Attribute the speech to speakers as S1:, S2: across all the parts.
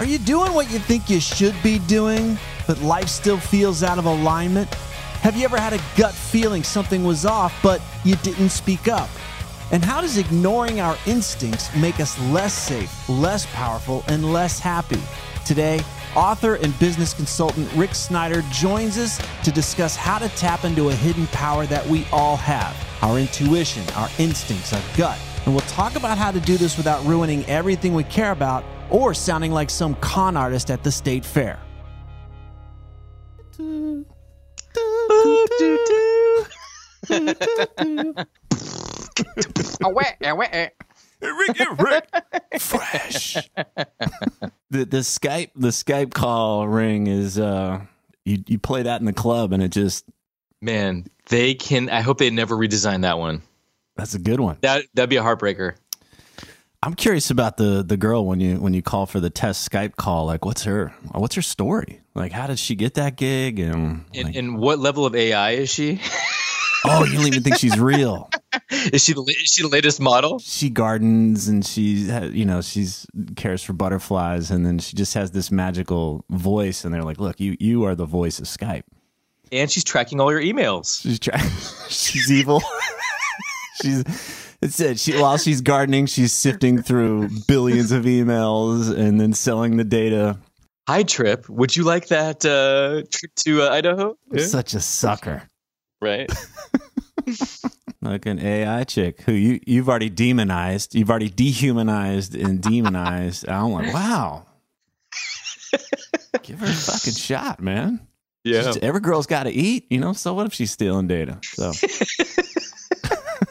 S1: Are you doing what you think you should be doing, but life still feels out of alignment? Have you ever had a gut feeling something was off, but you didn't speak up? And how does ignoring our instincts make us less safe, less powerful, and less happy? Today, author and business consultant Rick Snyder joins us to discuss how to tap into a hidden power that we all have our intuition, our instincts, our gut. And we'll talk about how to do this without ruining everything we care about or sounding like some con artist at the state fair.
S2: Ricky Rick.
S1: Fresh. the the Skype the Skype call ring is uh you you play that in the club and it just
S2: Man, they can. I hope they never redesign that one.
S1: that's a good one.
S2: That that'd be a heartbreaker.
S1: I'm curious about the the girl when you when you call for the test Skype call. Like, what's her what's her story? Like, how did she get that gig? And,
S2: And,
S1: like,
S2: and what level of AI is she?
S1: oh, you don't even think she's real.
S2: is she the is she the latest model?
S1: She gardens and she you know she's cares for butterflies, and then she just has this magical voice. And they're like, look, you you are the voice of Skype.
S2: And she's tracking all your emails.
S1: She's trying. she's evil. she's. It said she while she's gardening, she's sifting through billions of emails and then selling the data.
S2: Hi, Tripp. Would you like that uh, trip to uh, Idaho? Yeah.
S1: Such a sucker.
S2: Right.
S1: Like an AI chick who you you've already demonized, you've already dehumanized and demonized. I'm like, wow. Give her a fucking shot, man.
S2: Yeah.
S1: Just- every girl's got to eat, you know. So what if she's stealing data? So,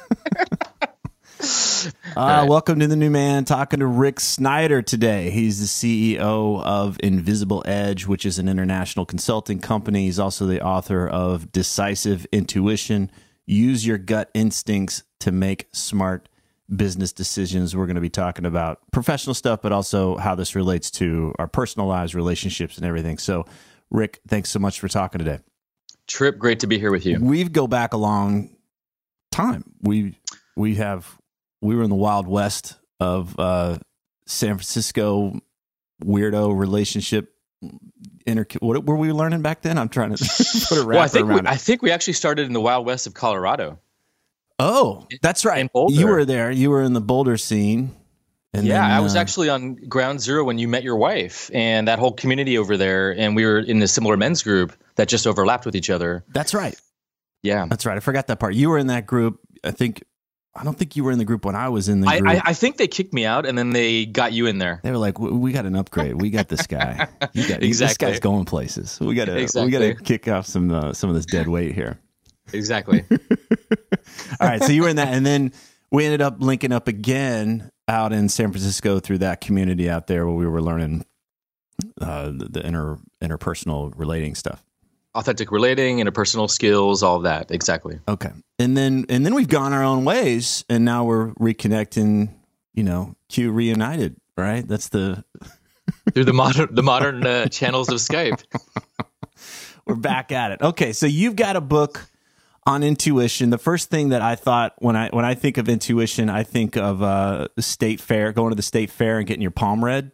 S1: uh, welcome to the new man. Talking to Rick Snyder today. He's the CEO of Invisible Edge, which is an international consulting company. He's also the author of Decisive Intuition. Use your gut instincts to make smart business decisions. We're going to be talking about professional stuff, but also how this relates to our personal lives, relationships, and everything. So, Rick, thanks so much for talking today.
S2: Tripp, great to be here with you.
S1: We go back a long time. We we have we were in the wild west of uh, San Francisco weirdo relationship. Inter- what were we learning back then? I'm trying to put a wrapper
S2: Well, I think we,
S1: around
S2: I think we actually started in the Wild West of Colorado.
S1: Oh, that's right. You were there. You were in the Boulder scene. And
S2: yeah,
S1: then,
S2: I was
S1: uh,
S2: actually on ground zero when you met your wife and that whole community over there. And we were in a similar men's group that just overlapped with each other.
S1: That's right.
S2: Yeah.
S1: That's right. I forgot that part. You were in that group. I think. I don't think you were in the group when I was in the
S2: I,
S1: group.
S2: I, I think they kicked me out and then they got you in there.
S1: They were like, "We got an upgrade. We got this guy. You got, This guy's going places. We got to. We got to kick off some uh, some of this dead weight here."
S2: Exactly.
S1: All right. So you were in that, and then we ended up linking up again out in San Francisco through that community out there where we were learning uh, the, the inter interpersonal relating stuff.
S2: Authentic relating, interpersonal skills, all of that. Exactly.
S1: Okay. And then and then we've gone our own ways, and now we're reconnecting you know, Q reunited, right? That's the
S2: through the modern the modern uh, channels of Skype.
S1: We're back at it. Okay, so you've got a book on intuition. The first thing that I thought when I when I think of intuition, I think of uh, the state fair, going to the state fair and getting your palm read.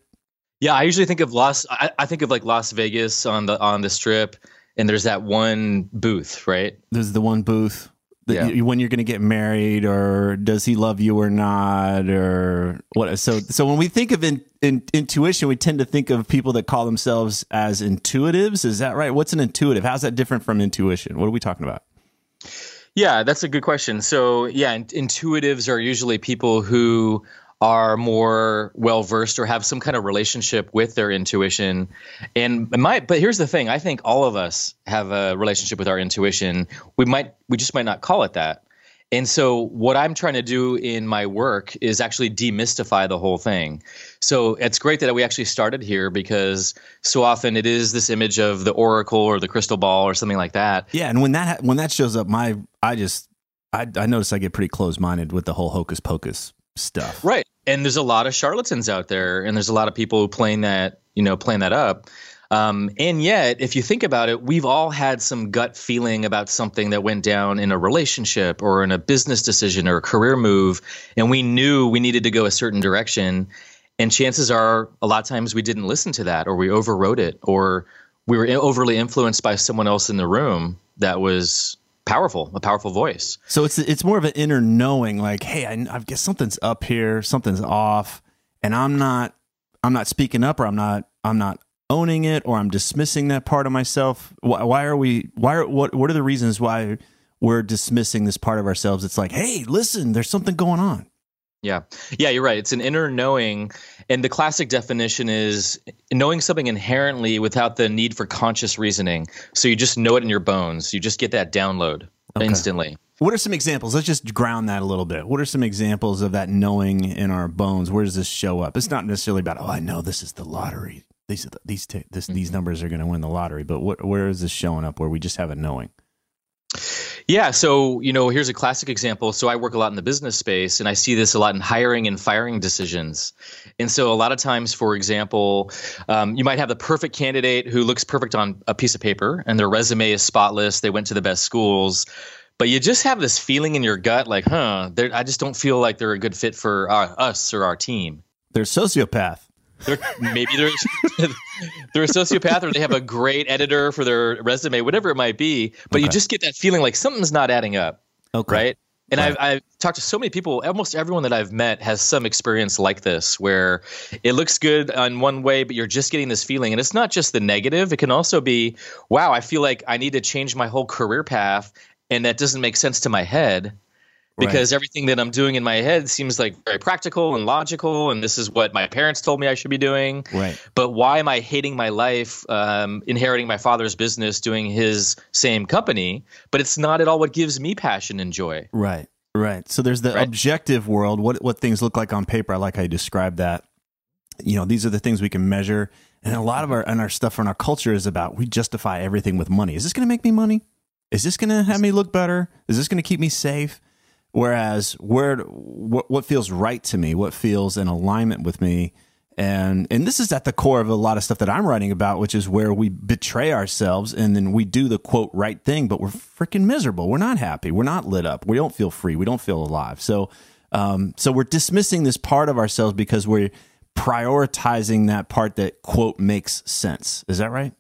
S2: Yeah, I usually think of Las. I, I think of like Las Vegas on the on the strip, and there's that one booth, right?
S1: There's the one booth
S2: Yeah.
S1: you, when you're going to get married, or does he love you or not, or what? So, so when we think of in, in, intuition, we tend to think of people that call themselves as intuitives. Is that right? What's an intuitive? How's that different from intuition? What are we talking about?
S2: Yeah, that's a good question. So, yeah, in- intuitives are usually people who are more well versed or have some kind of relationship with their intuition. And my, but here's the thing: I think all of us have a relationship with our intuition. We might, we just might not call it that. And so, what I'm trying to do in my work is actually demystify the whole thing. So, it's great that we actually started here because so often it is this image of the oracle or the crystal ball or something like that.
S1: Yeah, and when that when that shows up, my I just I I notice I get pretty close minded with the whole hocus pocus stuff.
S2: Right. And there's a lot of charlatans out there, and there's a lot of people playing that, you know, playing that up. Um, and yet, if you think about it, we've all had some gut feeling about something that went down in a relationship or in a business decision or a career move, and we knew we needed to go a certain direction. And chances are, a lot of times we didn't listen to that, or we overrode it, or we were overly influenced by someone else in the room that was powerful, a powerful voice.
S1: So it's it's more of an inner knowing, like, hey, I, I guess something's up here, something's off, and I'm not I'm not speaking up, or I'm not I'm not owning it, or I'm dismissing that part of myself. Why, why are we? Why are what? What are the reasons why we're dismissing this part of ourselves? It's like, hey, listen, there's something going on.
S2: Yeah. Yeah, you're right. It's an inner knowing. And the classic definition is knowing something inherently without the need for conscious reasoning. So you just know it in your bones. You just get that download instantly.
S1: What are some examples? Let's just ground that a little bit. What are some examples of that knowing in our bones? Where does this show up? It's not necessarily about, oh, I know this is the lottery. These these t- this, mm-hmm. these numbers are going to win the lottery. But what, where is this showing up? Where we just have a knowing?
S2: Yeah. So, you know, here's a classic example. So I work a lot in the business space and I see this a lot in hiring and firing decisions. And so a lot of times, for example, um, you might have the perfect candidate who looks perfect on a piece of paper and their resume is spotless. They went to the best schools. But you just have this feeling in your gut, like, huh, I just don't feel like they're a good fit for uh, us or our team.
S1: They're sociopath.
S2: They're, maybe they're they're a sociopath or they have a great editor for their resume, whatever it might be. But you just get that feeling like something's not adding up,
S1: Okay.
S2: right? And
S1: Right.
S2: I've, I've talked to so many people. Almost everyone that I've met has some experience like this, where it looks good on one way, but you're just getting this feeling. And it's not just the negative; it can also be, "Wow, I feel like I need to change my whole career path, and that doesn't make sense to my head." Because everything that I'm doing in my head seems like very practical and logical, and this is what my parents told me I should be doing.
S1: Right.
S2: But why am I hating my life, um, inheriting my father's business, doing his same company? But it's not at all what gives me passion and joy.
S1: Right. Right. So there's the
S2: Right.
S1: objective world, what what things look like on paper. I like how you describe that. You know, these are the things we can measure. And a lot of our and our stuff in our culture is about we justify everything with money. Is this gonna make me money? Is this gonna have me look better? Is this gonna keep me safe? Whereas where what, what feels right to me, what feels in alignment with me, and and this is at the core of a lot of stuff that I'm writing about, which is where we betray ourselves and then we do the quote right thing, but we're freaking miserable. We're not happy. We're not lit up. We don't feel free. We don't feel alive. So um, so we're dismissing this part of ourselves because we're prioritizing that part that quote makes sense. Is that right?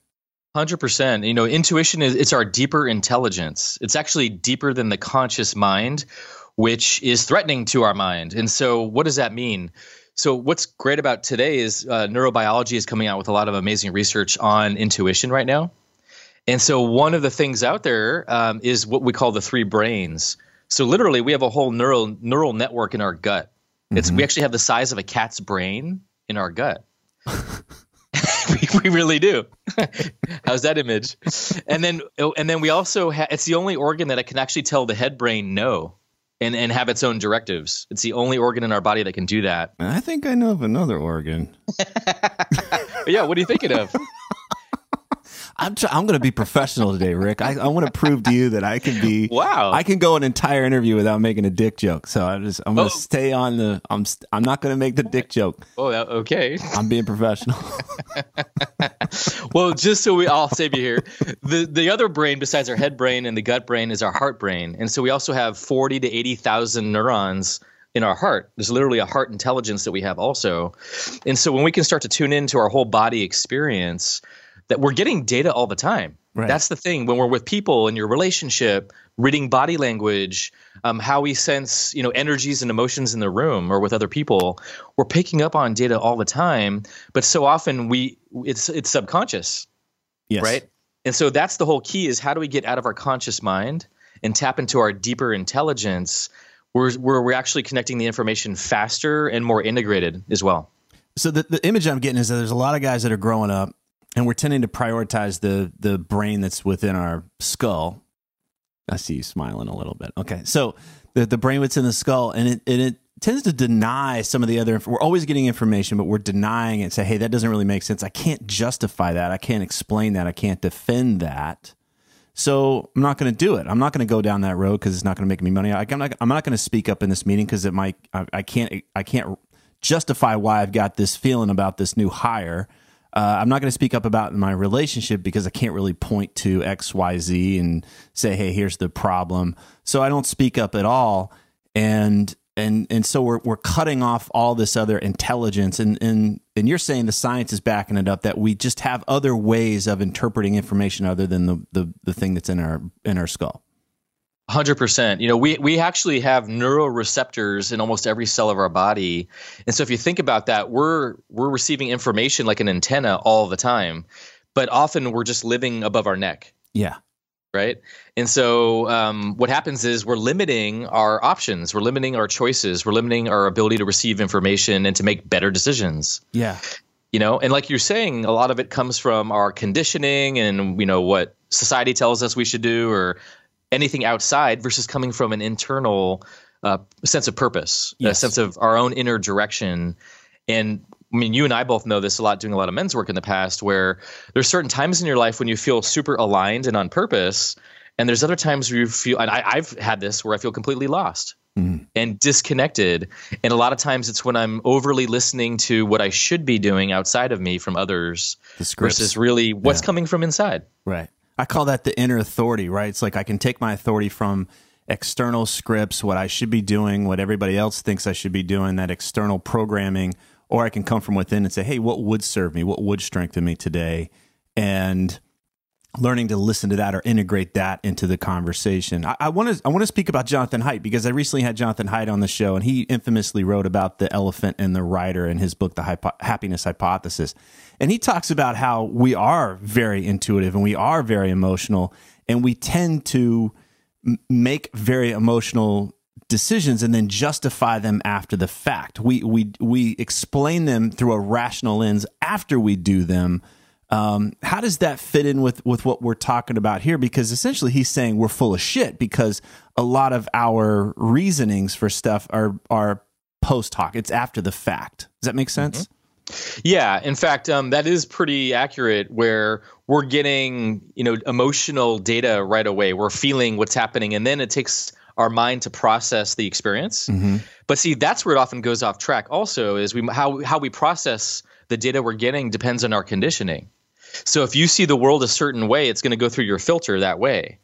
S2: Hundred percent. You know, intuition is it's our deeper intelligence. It's actually deeper than the conscious mind, which is threatening to our mind. And so, what does that mean? So, what's great about today is uh, neurobiology is coming out with a lot of amazing research on intuition right now. And so, one of the things out there um, is what we call the three brains. So, literally, we have a whole neural neural network in our gut. It's we actually have the size of a cat's brain in our gut. we, we really do. How's that image? And then oh, and then we also ha- it's the only organ that it can actually tell the head brain no and and have its own directives. It's the only organ in our body that can do that.
S1: I think I know of another organ.
S2: Yeah, what are you thinking of?
S1: I'm try- I'm going to be professional today, Rick. I, I want to prove to you that I can be.
S2: Wow.
S1: I can go an entire interview without making a dick joke. So I'm just I'm going to
S2: Oh.
S1: stay on the. I'm st- I'm not going to make the dick joke.
S2: Oh, okay.
S1: I'm being professional.
S2: Well, just so we all save you here, the the other brain besides our head brain and the gut brain is our heart brain, and so we also have forty to eighty thousand neurons in our heart. There's literally a heart intelligence that we have also, and so when we can start to tune into our whole body experience, that we're getting data all the time.
S1: Right.
S2: That's the thing when we're with people in your relationship, reading body language, um, how we sense you know energies and emotions in the room or with other people. We're picking up on data all the time, but so often we it's it's subconscious,
S1: yes.
S2: right? And so that's the whole key: is how do we get out of our conscious mind and tap into our deeper intelligence, where where we're actually connecting the information faster and more integrated as well.
S1: So the, the image I'm getting is that there's a lot of guys that are growing up, and we're tending to prioritize the the brain that's within our skull. I see you smiling a little bit. Okay, so the the brain that's in the skull, and it and it tends to deny some of the other. We're always getting information, but we're denying it. Say, hey, that doesn't really make sense. I can't justify that. I can't explain that. I can't defend that. So I'm not going to do it. I'm not going to go down that road because it's not going to make me money. I, I'm not. I'm not going to speak up in this meeting because it might. I, I can't. I can't justify why I've got this feeling about this new hire. Uh, I'm not going to speak up about my relationship because I can't really point to X, Y, Z and say, "Hey, here's the problem." So I don't speak up at all, and and and so we're we're cutting off all this other intelligence, and and and you're saying the science is backing it up that we just have other ways of interpreting information other than the the, the thing that's in our in our skull.
S2: Hundred percent. You know, we we actually have neuroreceptors in almost every cell of our body, and so if you think about that, we're we're receiving information like an antenna all the time, but often we're just living above our neck,
S1: Yeah.
S2: right? And so um, what happens is we're limiting our options, we're limiting our choices, we're limiting our ability to receive information and to make better decisions
S1: Yeah.
S2: you know and like you're saying a lot of it comes from our conditioning and you know what society tells us we should do or anything outside versus coming from an internal uh, sense of purpose a sense of our own inner direction and I mean, you and I both know this a lot doing a lot of men's work in the past where there's certain times in your life when you feel super aligned and on purpose. And there's other times where you feel, and I, I've had this where I feel completely lost and disconnected. And a lot of times it's when I'm overly listening to what I should be doing outside of me from others versus really what's
S1: Yeah.
S2: coming from inside.
S1: Right. I call that the inner authority, right? It's like I can take my authority from external scripts, what I should be doing, what everybody else thinks I should be doing, that external programming, or I can come from within and say, hey, what would serve me? What would strengthen me today? And learning to listen to that or integrate that into the conversation. I want to I want to speak about Jonathan Haidt because I recently had Jonathan Haidt on the show, and he infamously wrote about the elephant and the rider in his book, The Hypo- Happiness Hypothesis. And he talks about how we are very intuitive and we are very emotional, and we tend to m- make very emotional decisions and then justify them after the fact. We we we explain them through a rational lens after we do them. Um, how does that fit in with with what we're talking about here? Because essentially, he's saying we're full of shit because a lot of our reasonings for stuff are are post hoc. It's after the fact. Does that make sense?
S2: Yeah, in fact, um, that is pretty accurate. Where we're getting, you know, emotional data right away. We're feeling what's happening, and then it takes our mind to process the experience. But see, that's where it often goes off track. Also, is we how how we process the data we're getting depends on our conditioning. So if you see the world a certain way, it's going to go through your filter that way.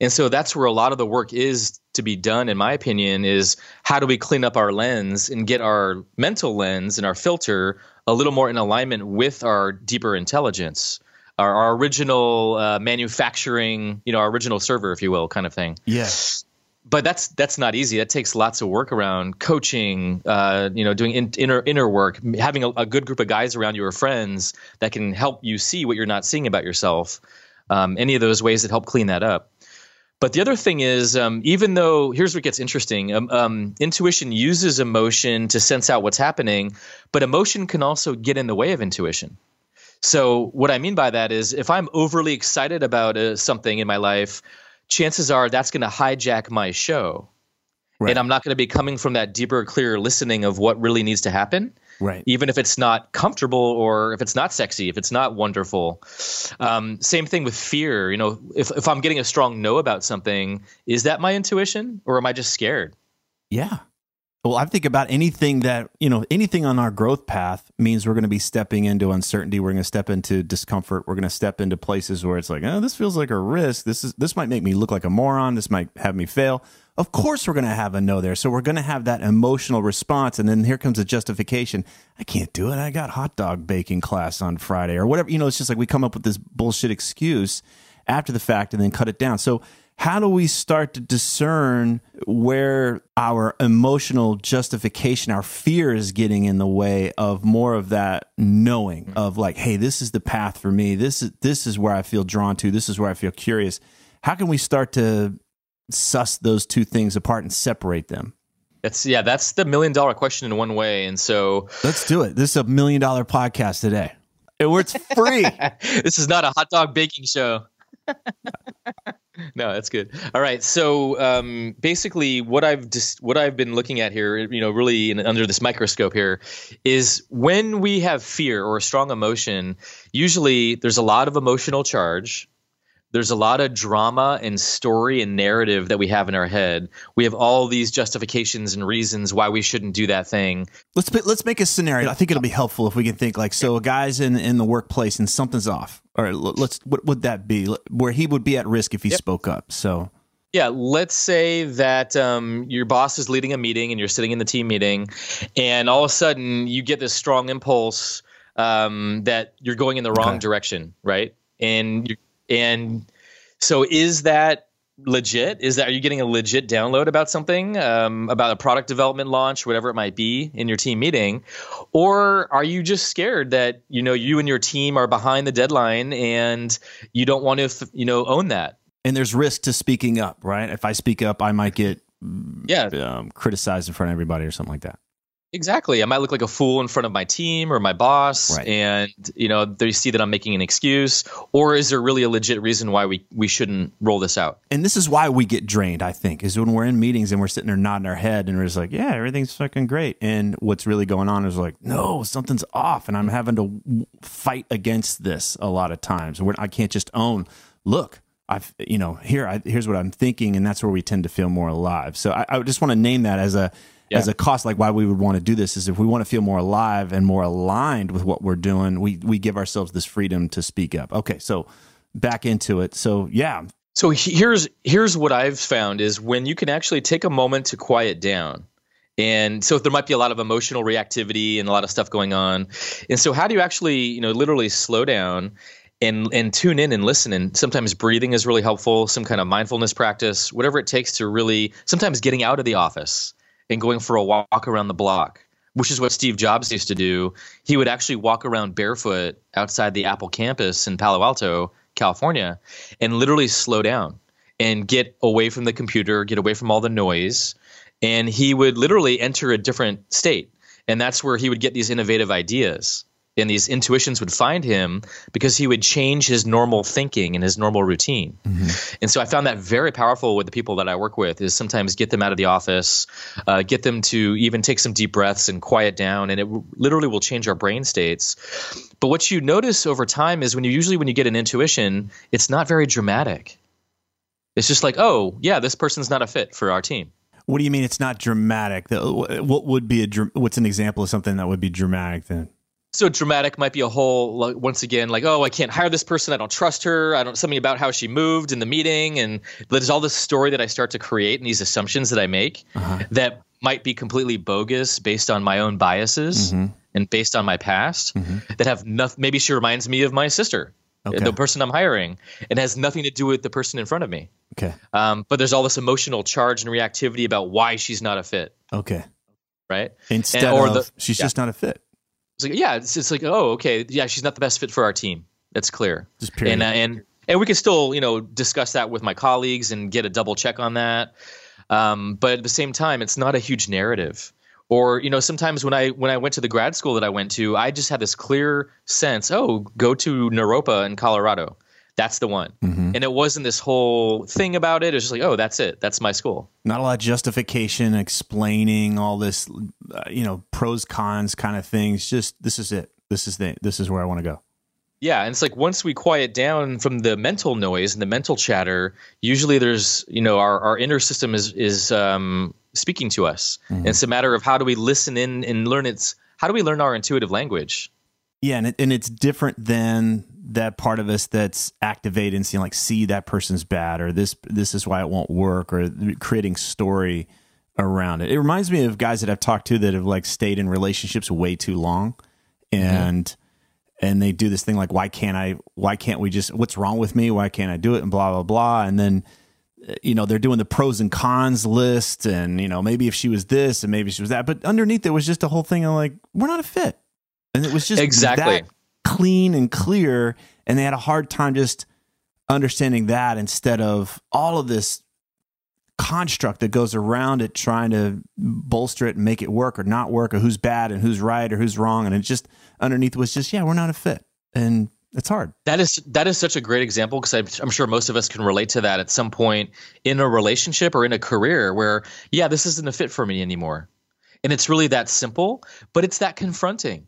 S2: And so that's where a lot of the work is to be done, in my opinion, is how do we clean up our lens and get our mental lens and our filter a little more in alignment with our deeper intelligence, our, our original uh, manufacturing, you know, our original server, if you will, kind of thing
S1: Yes.
S2: But that's that's not easy. That takes lots of work around coaching, uh, you know, doing in, inner inner work, having a, a good group of guys around you or friends that can help you see what you're not seeing about yourself. Um, any of those ways that help clean that up. But the other thing is, um, even though here's what gets interesting, um, um, intuition uses emotion to sense out what's happening, but emotion can also get in the way of intuition. So what I mean by that is, if I'm overly excited about uh, something in my life, chances are that's going to hijack my show
S1: Right.
S2: and I'm not going to be coming from that deeper, clearer listening of what really needs to happen.
S1: Right.
S2: Even if it's not comfortable or if it's not sexy, if it's not wonderful. Um, same thing with fear. You know, if, if I'm getting a strong no about something, is that my intuition or am I just scared?
S1: Yeah. Well, I think about anything that, you know, anything on our growth path means we're going to be stepping into uncertainty. We're going to step into discomfort. We're going to step into places where it's like, oh, this feels like a risk. This is, this might make me look like a moron. This might have me fail. Of course, we're going to have a no there. So we're going to have that emotional response. And then here comes a justification. I can't do it. I got hot dog baking class on Friday or whatever. You know, it's just like we come up with this bullshit excuse after the fact and then cut it down. So how do we start to discern where our emotional justification, our fear is getting in the way of more of that knowing mm-hmm. of like, hey, this is the path for me. This is this is where I feel drawn to. This is where I feel curious. How can we start to suss those two things apart and separate them?
S2: That's yeah, that's the million dollar question in one way. And so
S1: let's do it. This is a million dollar podcast today. And it's free.
S2: this is not a hot dog baking show. no, that's good. All right. So um, basically, what I've just what I've been looking at here, you know, really in, under this microscope here, is when we have fear or a strong emotion. Usually, there's a lot of emotional charge. There's a lot of drama and story and narrative that we have in our head. We have all these justifications and reasons why we shouldn't do that thing.
S1: Let's let's make a scenario. I think it'll be helpful if we can think like so. A guy's in in the workplace and something's off. All right, let's what would that be? Where he would be at risk if he yep. spoke up. So
S2: yeah, let's say that um, your boss is leading a meeting and you're sitting in the team meeting, and all of a sudden you get this strong impulse um, that you're going in the wrong okay. direction, right? And you and so is that legit? Is that are you getting a legit download about something, um, about a product development launch, whatever it might be, in your team meeting, or are you just scared that you know you and your team are behind the deadline and you don't want to you know own that?
S1: And there's risk to speaking up, right? If I speak up, I might get
S2: yeah
S1: um, criticized in front of everybody or something like that.
S2: Exactly. I might look like a fool in front of my team or my boss,
S1: right.
S2: and you know they see that I'm making an excuse. Or is there really a legit reason why we we shouldn't roll this out?
S1: And this is why we get drained. I think is when we're in meetings and we're sitting there nodding our head and we're just like, yeah, everything's fucking great. And what's really going on is like, no, something's off, and I'm having to fight against this a lot of times. I can't just own. Look, I've you know here I, here's what I'm thinking, and that's where we tend to feel more alive. So I, I just want to name that as a yeah. as a cost like why we would want to do this is if we want to feel more alive and more aligned with what we're doing we we give ourselves this freedom to speak up. Okay so back into it. So yeah.
S2: So here's here's what i've found is when you can actually take a moment to quiet down and so there might be a lot of emotional reactivity and a lot of stuff going on and so how do you actually you know literally slow down and and tune in and listen? And sometimes breathing is really helpful some kind of mindfulness practice whatever it takes to really sometimes getting out of the office and going for a walk around the block, which is what Steve Jobs used to do. He would actually walk around barefoot outside the Apple campus in Palo Alto, California, and literally slow down and get away from the computer, get away from all the noise. And he would literally enter a different state. And that's where he would get these innovative ideas and these intuitions would find him because he would change his normal thinking and his normal routine. Mm-hmm. And so I found that very powerful with the people that I work with is sometimes get them out of the office, uh, get them to even take some deep breaths and quiet down, and it w- literally will change our brain states. But what you notice over time is when you usually when you get an intuition, it's not very dramatic. It's just like, oh yeah, this person's not a fit for our team.
S1: What do you mean it's not dramatic? What would be a what's an example of something that would be dramatic then?
S2: So dramatic might be a whole like, once again like oh i can't hire this person i don't trust her i don't something about how she moved in the meeting and there's all this story that i start to create and these assumptions that i make uh-huh. that might be completely bogus based on my own biases mm-hmm. and based on my past mm-hmm. that have nothing maybe she reminds me of my sister okay. the person i'm hiring and has nothing to do with the person in front of me
S1: okay
S2: um, but there's all this emotional charge and reactivity about why she's not a fit
S1: okay
S2: right
S1: instead and, or of the, she's yeah. just not a fit
S2: it's like, yeah, it's, it's like, oh, okay, yeah, she's not the best fit for our team. That's clear.
S1: Just period.
S2: And uh, and and we can still, you know, discuss that with my colleagues and get a double check on that. Um, but at the same time, it's not a huge narrative. Or you know, sometimes when I when I went to the grad school that I went to, I just had this clear sense. Oh, go to Naropa in Colorado. That's the one. Mm-hmm. And it wasn't this whole thing about it. It was just like, oh, that's it. That's my school.
S1: Not a lot of justification, explaining all this, uh, you know, pros cons kind of things. Just this is it. This is the this is where I want to go.
S2: Yeah, and it's like once we quiet down from the mental noise and the mental chatter, usually there's you know our, our inner system is is um, speaking to us. Mm-hmm. And it's a matter of how do we listen in and learn its how do we learn our intuitive language?
S1: Yeah, and it, and it's different than that part of us that's activated and seeing like see that person's bad or this this is why it won't work or creating story around it. It reminds me of guys that I've talked to that have like stayed in relationships way too long and mm-hmm. and they do this thing like why can't I why can't we just what's wrong with me? Why can't I do it and blah blah blah and then you know they're doing the pros and cons list and you know maybe if she was this and maybe she was that but underneath there was just a whole thing of like we're not a fit and it was just exactly. clean and clear and they had a hard time just understanding that instead of all of this construct that goes around it trying to bolster it and make it work or not work or who's bad and who's right or who's wrong and it just underneath was just yeah we're not a fit. And it's hard.
S2: That is that is such a great example because I'm, I'm sure most of us can relate to that at some point in a relationship or in a career where yeah this isn't a fit for me anymore. And it's really that simple but it's that confronting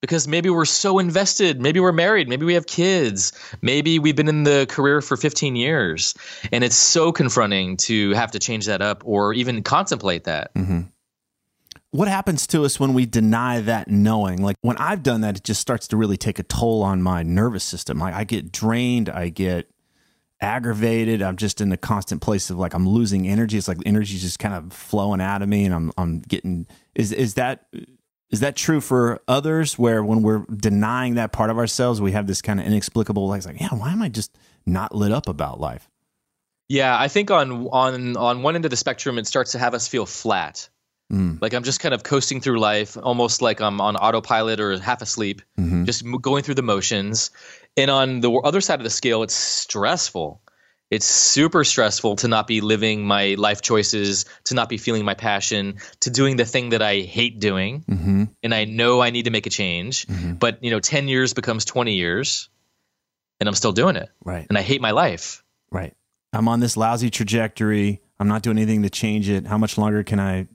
S2: because maybe we're so invested. Maybe we're married. Maybe we have kids. Maybe we've been in the career for 15 years. And it's so confronting to have to change that up or even contemplate that.
S1: Mm-hmm. What happens to us when we deny that knowing? Like when I've done that, it just starts to really take a toll on my nervous system. I, I get drained. I get aggravated. I'm just in a constant place of like I'm losing energy. It's like energy just kind of flowing out of me, and I'm I'm getting. Is is that is that true for others where when we're denying that part of ourselves, we have this kind of inexplicable, like, like, yeah, why am I just not lit up about life?
S2: Yeah, I think on on on one end of the spectrum, it starts to have us feel flat. Mm. Like I'm just kind of coasting through life, almost like I'm on autopilot or half asleep, mm-hmm. just going through the motions. And on the other side of the scale, it's stressful it's super stressful to not be living my life choices, to not be feeling my passion, to doing the thing that I hate doing. Mm-hmm. And I know I need to make a change. Mm-hmm. But, you know, 10 years becomes 20 years and I'm still doing it.
S1: Right.
S2: And I hate my life.
S1: Right. I'm on this lousy trajectory. I'm not doing anything to change it. How much longer can I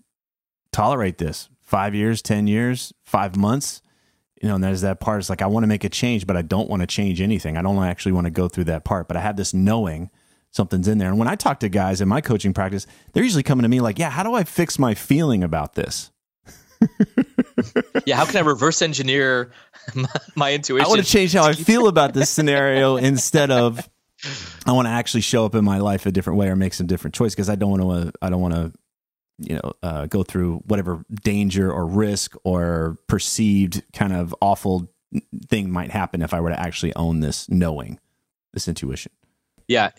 S1: tolerate this? Five years, 10 years, five months? You know, and there's that part. It's like, I want to make a change, but I don't want to change anything. I don't actually want to go through that part. But I have this knowing something's in there. And when I talk to guys in my coaching practice, they're usually coming to me like, yeah, how do I fix my feeling about this?
S2: yeah, how can I reverse engineer my, my intuition?
S1: I want to change how I feel about this scenario instead of I want to actually show up in my life a different way or make some different choice because I don't want to. I don't want to, you know, uh, go through whatever danger or risk or perceived kind of awful thing might happen if I were to actually own this knowing, this intuition.
S2: Yeah,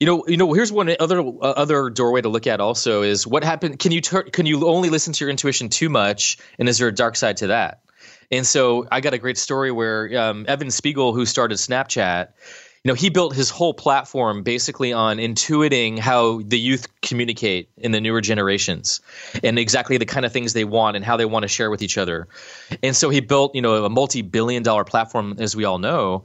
S2: you know, you know. Here's one other uh, other doorway to look at. Also, is what happened. Can you ter- can you only listen to your intuition too much, and is there a dark side to that? And so, I got a great story where um, Evan Spiegel, who started Snapchat, you know, he built his whole platform basically on intuiting how the youth communicate in the newer generations, and exactly the kind of things they want and how they want to share with each other. And so, he built, you know, a multi-billion-dollar platform, as we all know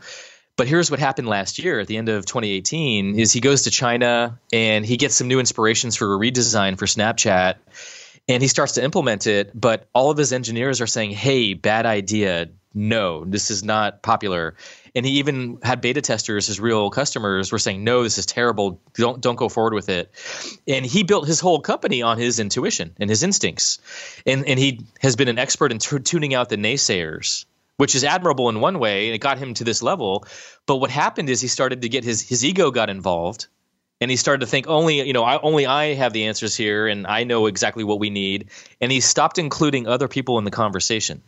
S2: but here's what happened last year at the end of 2018 is he goes to China and he gets some new inspirations for a redesign for Snapchat and he starts to implement it, but all of his engineers are saying, "Hey, bad idea. No, this is not popular." And he even had beta testers, his real customers, were saying, "No, this is terrible. Don't don't go forward with it." And he built his whole company on his intuition and his instincts, and and he has been an expert in t- tuning out the naysayers which is admirable in one way and it got him to this level. But what happened is he started to get his his ego got involved and he started to think only you know I, only I have the answers here and I know exactly what we need. And he stopped including other people in the conversation.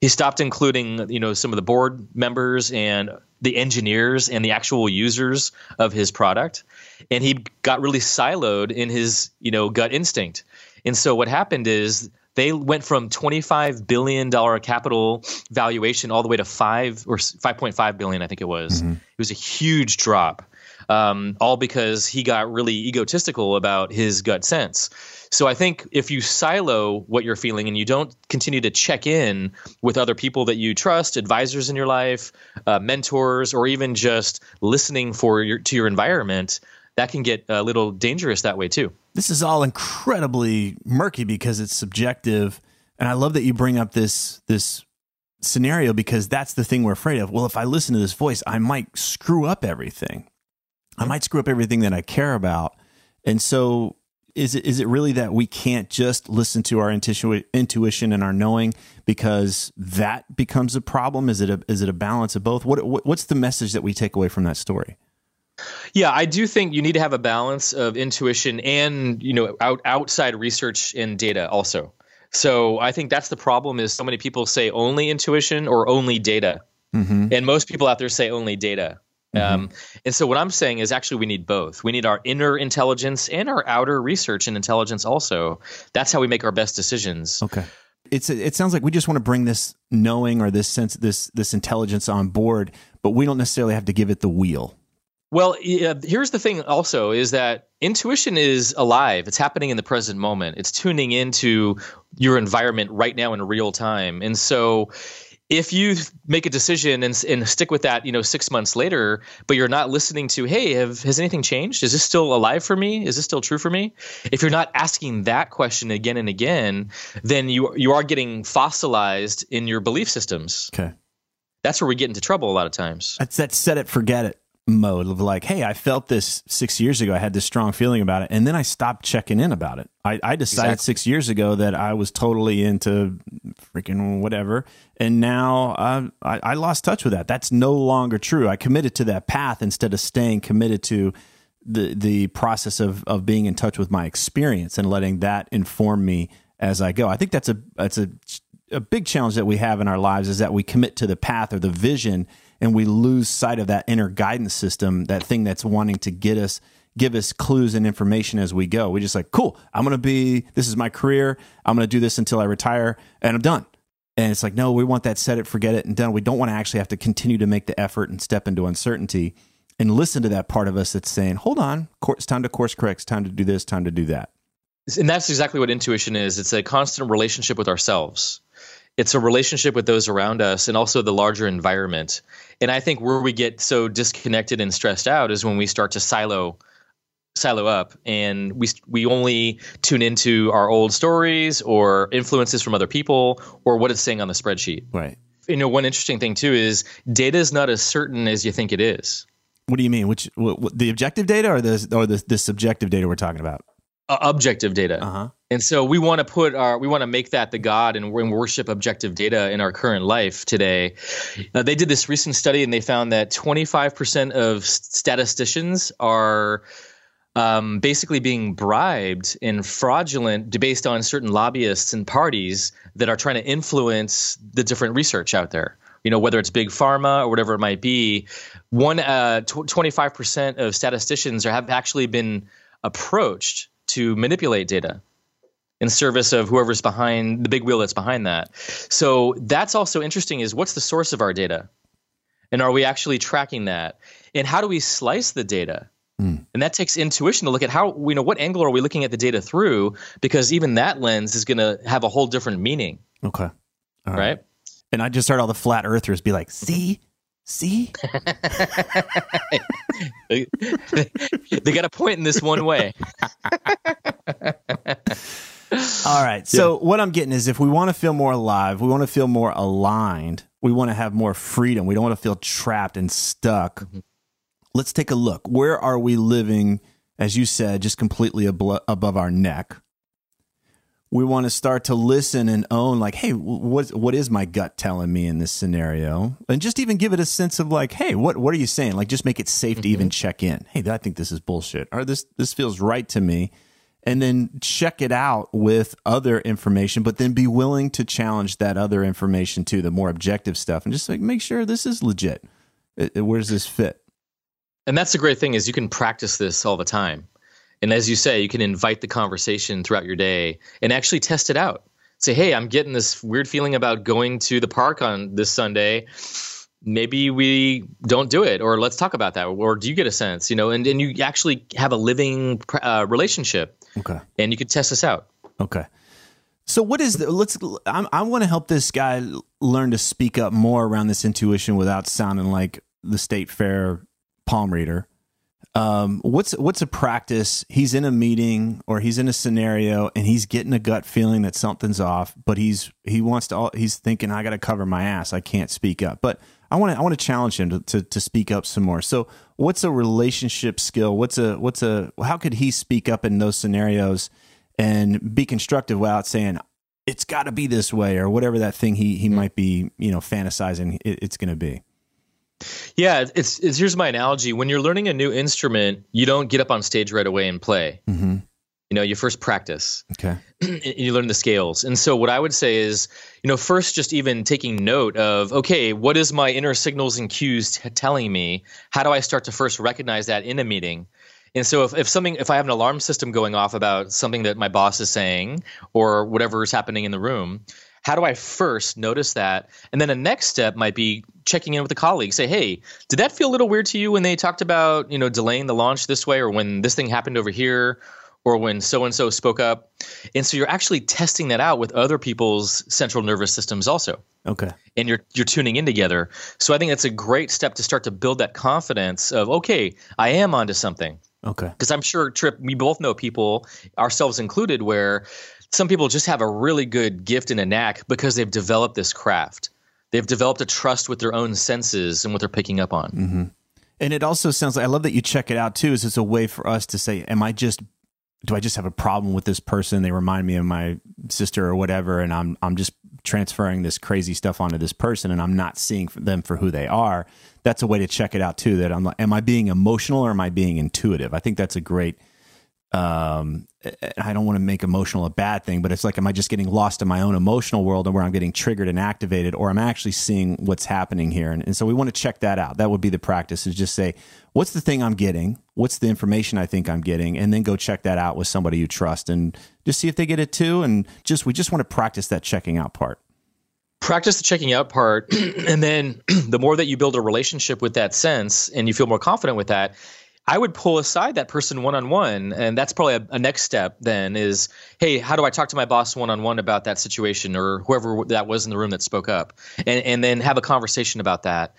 S2: He stopped including you know some of the board members and the engineers and the actual users of his product. And he got really siloed in his you know gut instinct. And so what happened is they went from 25 billion dollar capital valuation all the way to 5 or 5.5 billion I think it was. Mm-hmm. It was a huge drop. um, all because he got really egotistical about his gut sense. So I think if you silo what you're feeling and you don't continue to check in with other people that you trust, advisors in your life, uh, mentors, or even just listening for your to your environment, that can get a little dangerous that way too.
S1: This is all incredibly murky because it's subjective, and I love that you bring up this this scenario because that's the thing we're afraid of. Well, if I listen to this voice, I might screw up everything. I might screw up everything that I care about. And so is it is it really that we can't just listen to our intuition and our knowing because that becomes a problem is it a is it a balance of both what, what what's the message that we take away from that story
S2: yeah, I do think you need to have a balance of intuition and you know out, outside research and data also. So I think that's the problem is so many people say only intuition or only data, mm-hmm. and most people out there say only data. Mm-hmm. Um, and so what I'm saying is actually we need both. We need our inner intelligence and our outer research and intelligence also. That's how we make our best decisions.
S1: Okay. It's it sounds like we just want to bring this knowing or this sense this this intelligence on board, but we don't necessarily have to give it the wheel.
S2: Well, yeah, here's the thing also is that intuition is alive. It's happening in the present moment. It's tuning into your environment right now in real time. And so if you make a decision and, and stick with that, you know, six months later, but you're not listening to, hey, have, has anything changed? Is this still alive for me? Is this still true for me? If you're not asking that question again and again, then you you are getting fossilized in your belief systems.
S1: Okay,
S2: that's where we get into trouble a lot of times.
S1: That's that set it, forget it mode of like, hey, I felt this six years ago. I had this strong feeling about it. And then I stopped checking in about it. I, I decided exactly. six years ago that I was totally into freaking whatever. And now uh, I, I lost touch with that. That's no longer true. I committed to that path instead of staying committed to the, the process of, of being in touch with my experience and letting that inform me as I go. I think that's a, that's a, a big challenge that we have in our lives is that we commit to the path or the vision and we lose sight of that inner guidance system, that thing that's wanting to get us give us clues and information as we go. We just like, cool, I'm going to be this is my career. I'm going to do this until I retire and I'm done. And it's like, no, we want that set it, forget it, and done. We don't want to actually have to continue to make the effort and step into uncertainty and listen to that part of us that's saying, hold on, it's time to course correct, it's time to do this, time to do that.
S2: And that's exactly what intuition is. It's a constant relationship with ourselves it's a relationship with those around us and also the larger environment. And I think where we get so disconnected and stressed out is when we start to silo silo up and we we only tune into our old stories or influences from other people or what it's saying on the spreadsheet.
S1: Right.
S2: You know, one interesting thing too is data is not as certain as you think it is.
S1: What do you mean? Which what, what, the objective data or the or the, the subjective data we're talking about?
S2: Uh, objective data.
S1: Uh-huh.
S2: And so we want to put our, we want to make that the God and, and worship objective data in our current life today. Uh, they did this recent study and they found that 25% of statisticians are um, basically being bribed and fraudulent based on certain lobbyists and parties that are trying to influence the different research out there. You know, whether it's big pharma or whatever it might be, one uh, 25% of statisticians are, have actually been approached to manipulate data in service of whoever's behind the big wheel that's behind that. So that's also interesting is what's the source of our data? And are we actually tracking that? And how do we slice the data? Mm. And that takes intuition to look at how you know what angle are we looking at the data through because even that lens is going to have a whole different meaning.
S1: Okay.
S2: All right. right.
S1: And I just heard all the flat earthers be like, "See? See?
S2: they, they got a point in this one way.
S1: All right. So yeah. what I'm getting is if we want to feel more alive, we want to feel more aligned, we want to have more freedom. We don't want to feel trapped and stuck. Mm-hmm. Let's take a look. Where are we living, as you said, just completely ab- above our neck? We want to start to listen and own, like, hey, what what is my gut telling me in this scenario? And just even give it a sense of like, hey, what what are you saying? Like, just make it safe mm-hmm. to even check in. Hey, I think this is bullshit, or this this feels right to me and then check it out with other information, but then be willing to challenge that other information too, the more objective stuff, and just like make sure this is legit. It, it, where does this fit?
S2: And that's the great thing is you can practice this all the time. And as you say, you can invite the conversation throughout your day and actually test it out. Say, hey, I'm getting this weird feeling about going to the park on this Sunday. maybe we don't do it or let's talk about that or do you get a sense you know and, and you actually have a living uh, relationship
S1: Okay.
S2: and you could test this out
S1: Okay. So what is the let's I'm, I want to help this guy learn to speak up more around this intuition without sounding like the state fair palm reader. Um, what's what's a practice? He's in a meeting or he's in a scenario and he's getting a gut feeling that something's off, but he's he wants to All, he's thinking I got to cover my ass. I can't speak up. But I want to I want to challenge him to, to to speak up some more. So what's a relationship skill? What's a what's a how could he speak up in those scenarios? and be constructive without saying it's got to be this way or whatever that thing he he might be you know fantasizing it, it's going to be.
S2: Yeah, it's, it's here's my analogy. When you're learning a new instrument, you don't get up on stage right away and play.
S1: Mm-hmm.
S2: You know, you first practice.
S1: Okay.
S2: and you learn the scales. And so what I would say is, you know, first just even taking note of, okay, what is my inner signals and cues t- telling me? How do I start to first recognize that in a meeting? And so if, if something if I have an alarm system going off about something that my boss is saying or whatever is happening in the room, how do I first notice that? And then a next step might be checking in with a colleague. Say, hey, did that feel a little weird to you when they talked about, you know, delaying the launch this way or when this thing happened over here? Or when so and so spoke up. And so you're actually testing that out with other people's central nervous systems also
S1: Okay.
S2: and you're you're tuning in together. So I think that's a great step to start to build that confidence of okay, I am onto something.
S1: Okay.
S2: Because I'm sure Tripp, we both know people, ourselves included, where some people just have a really good gift and a knack because they've developed this craft. They've developed a trust with their own senses and what they're picking up on. Mm-hmm.
S1: And it also sounds like I love that you check it out too. Is it's a way for us to say, am I just do I just have a problem with this person? They remind me of my sister or whatever, and I'm I'm just transferring this crazy stuff onto this person, and I'm not seeing them for who they are. That's a way to check it out too. That I'm like, am I being emotional or am I being intuitive? I think that's a great. Um, I don't want to make emotional a bad thing, but it's like, am I just getting lost in my own emotional world and where I'm getting triggered and activated, or i'm actually seeing what's happening here? And, and so we want to check that out. That would be the practice is just say, what's the thing I'm getting? What's the information I think I'm getting? And then go check that out with somebody you trust and just see if they get it too. And just, we just want to practice that checking out part.
S2: Practice the checking out part, and then the more that you build a relationship with that sense and you feel more confident with that, I would pull aside that person one on one, and that's probably a, a, next step. Then is, hey, how do I talk to my boss one on one about that situation, or whoever that was in the room that spoke up, and and then have a conversation about that,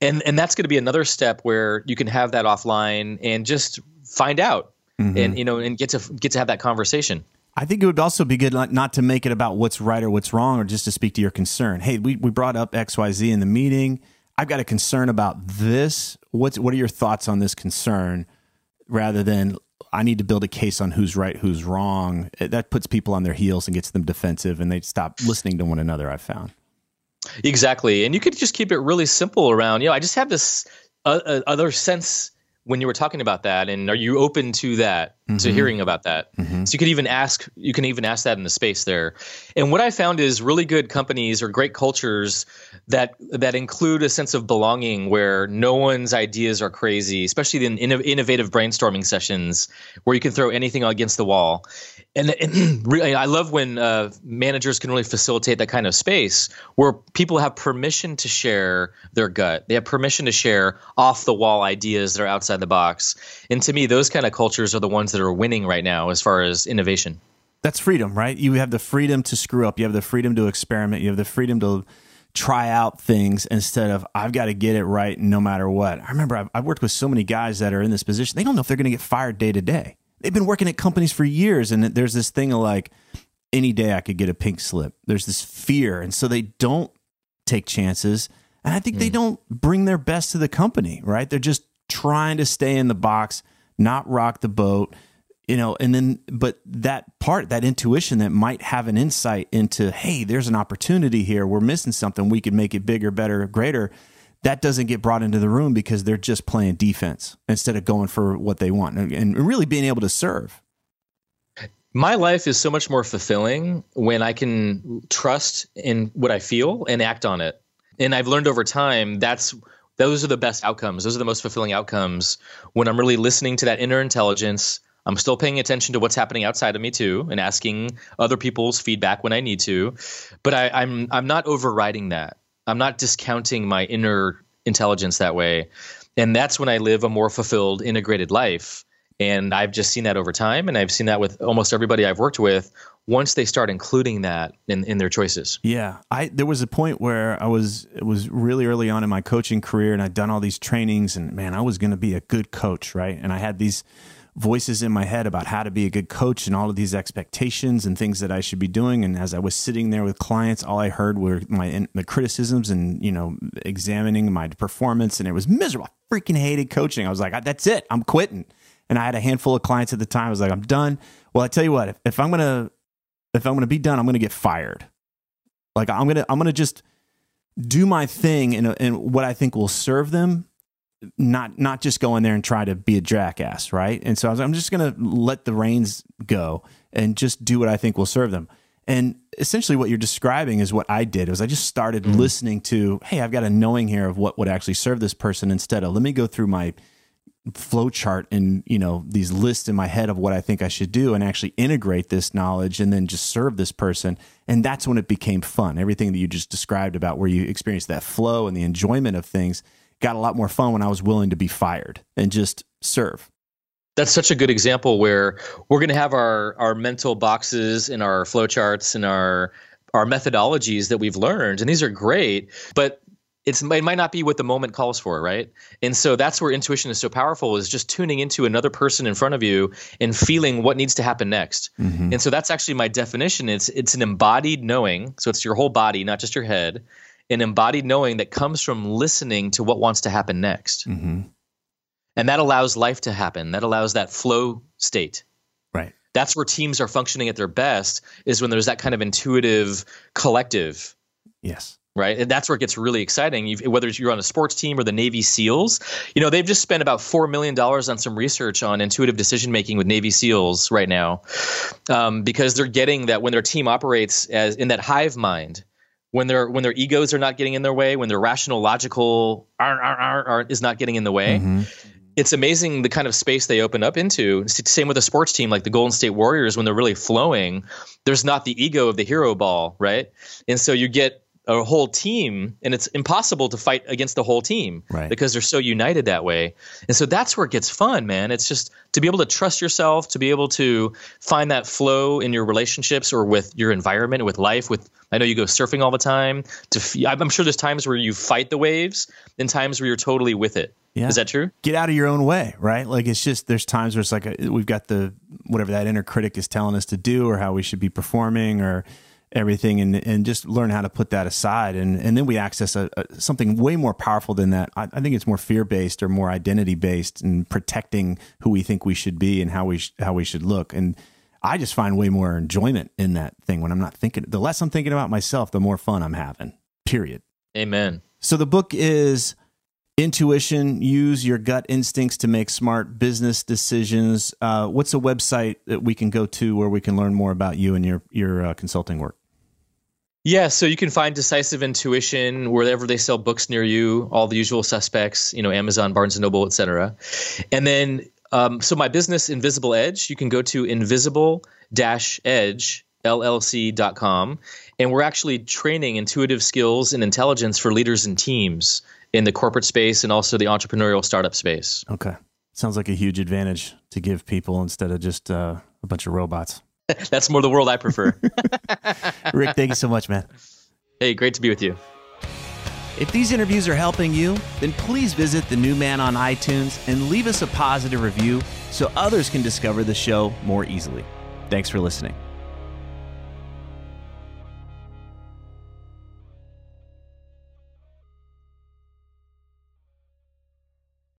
S2: and and that's going to be another step where you can have that offline and just find out, mm-hmm. and you know, and get to get to have that conversation.
S1: I think it would also be good not to make it about what's right or what's wrong, or just to speak to your concern. Hey, we we brought up X Y Z in the meeting. I've got a concern about this. What's what are your thoughts on this concern? Rather than I need to build a case on who's right, who's wrong. That puts people on their heels and gets them defensive, and they stop listening to one another. I've found
S2: exactly, and you could just keep it really simple around. You know, I just have this uh, uh, other sense when you were talking about that and are you open to that mm-hmm. to hearing about that mm-hmm. so you could even ask you can even ask that in the space there and what i found is really good companies or great cultures that that include a sense of belonging where no one's ideas are crazy especially in innovative brainstorming sessions where you can throw anything against the wall and, and really, I love when uh, managers can really facilitate that kind of space where people have permission to share their gut. They have permission to share off the wall ideas that are outside the box. And to me, those kind of cultures are the ones that are winning right now as far as innovation.
S1: That's freedom, right? You have the freedom to screw up. You have the freedom to experiment. You have the freedom to try out things instead of I've got to get it right no matter what. I remember I've, I've worked with so many guys that are in this position. They don't know if they're going to get fired day to day they've been working at companies for years and there's this thing of like any day I could get a pink slip. There's this fear and so they don't take chances and I think mm. they hmm. don't bring their best to the company, right? They're just trying to stay in the box, not rock the boat, you know, and then but that part, that intuition that might have an insight into, hey, there's an opportunity here. We're missing something. We could make it bigger, better, greater that doesn't get brought into the room because they're just playing defense instead of going for what they want and, really being able to serve.
S2: My life is so much more fulfilling when I can trust in what I feel and act on it. And I've learned over time that's those are the best outcomes. Those are the most fulfilling outcomes when I'm really listening to that inner intelligence. I'm still paying attention to what's happening outside of me too, and asking other people's feedback when I need to. But I, I'm I'm not overriding that. I'm not discounting my inner intelligence that way. And that's when I live a more fulfilled, integrated life. And I've just seen that over time. And I've seen that with almost everybody I've worked with once they start including that in, in their choices.
S1: Yeah. I there was a point where I was it was really early on in my coaching career and I'd done all these trainings and man, I was gonna be a good coach, right? And I had these voices in my head about how to be a good coach and all of these expectations and things that I should be doing. And as I was sitting there with clients, all I heard were my the criticisms and you know examining my performance, and it was miserable. I freaking hated coaching. I was like, that's it, I'm quitting. And I had a handful of clients at the time. I was like, I'm done. Well, I tell you what, if, if I'm gonna if I'm gonna be done, I'm gonna get fired. Like I'm gonna I'm gonna just do my thing and in what I think will serve them not not just go in there and try to be a jackass, right? And so I was, I'm just going to let the reins go and just do what I think will serve them. And essentially, what you're describing is what I did. Was I just started mm. listening to, hey, I've got a knowing here of what would actually serve this person instead of let me go through my flow chart and you know these lists in my head of what I think I should do and actually integrate this knowledge and then just serve this person and that's when it became fun everything that you just described about where you experienced that flow and the enjoyment of things got a lot more fun when I was willing to be fired and just serve.
S2: That's such a good example where we're going to have our our mental boxes and our flowcharts and our our methodologies that we've learned, and these are great. But it's it might not be what the moment calls for, right? And so that's where intuition is so powerful is just tuning into another person in front of you and feeling what needs to happen next. Mm-hmm. And so that's actually my definition. It's it's an embodied knowing. So it's your whole body, not just your head an embodied knowing that comes from listening to what wants to happen next. Mm-hmm. And that allows life to happen. That allows that flow state.
S1: Right.
S2: That's where teams are functioning at their best is when there's that kind of intuitive collective.
S1: Yes.
S2: Right. And that's where it gets really exciting. You've, whether you're on a sports team or the Navy SEALs, you know, they've just spent about $4 million on some research on intuitive decision making with Navy SEALs right now um, because they're getting that when their team operates as in that hive mind, when their when their egos are not getting in their way, when their rational, logical ar, ar, ar, is not getting in the way. Mm-hmm. It's amazing the kind of space they open up into. Same with a sports team like the Golden State Warriors when they're really flowing. There's not the ego of the hero ball, right? And so you get a whole team and it's impossible to fight against the whole team
S1: right.
S2: because they're so united that way and so that's where it gets fun man it's just to be able to trust yourself to be able to find that flow in your relationships or with your environment with life with i know you go surfing all the time to i'm sure there's times where you fight the waves and times where you're totally with it yeah. Is that true?
S1: Get out of your own way, right? Like it's just there's times where it's like a, we've got the whatever that inner critic is telling us to do or how we should be performing or everything and, and just learn how to put that aside. And, and then we access a, a something way more powerful than that. I, I think it's more fear based or more identity based and protecting who we think we should be and how we, sh- how we should look. And I just find way more enjoyment in that thing when I'm not thinking. The less I'm thinking about myself, the more fun I'm having, period.
S2: Amen.
S1: So the book is intuition use your gut instincts to make smart business decisions uh, what's a website that we can go to where we can learn more about you and your your uh, consulting work
S2: yeah, so you can find Decisive Intuition wherever they sell books near you, all the usual suspects, you know, Amazon, Barnes and Noble, etc. And then, um, so my business, Invisible Edge, you can go to invisible-edge llc.com and we're actually training intuitive skills and intelligence for leaders and teams in the corporate space and also the entrepreneurial startup space.
S1: Okay. Sounds like a huge advantage to give people instead of just uh, a bunch of robots
S2: That's more the world I prefer.
S1: Rick, thank you so much, man.
S2: Hey, great to be with you.
S3: If these interviews are helping you, then please visit The New Man on iTunes and leave us a positive review so others can discover the show more easily. Thanks for listening.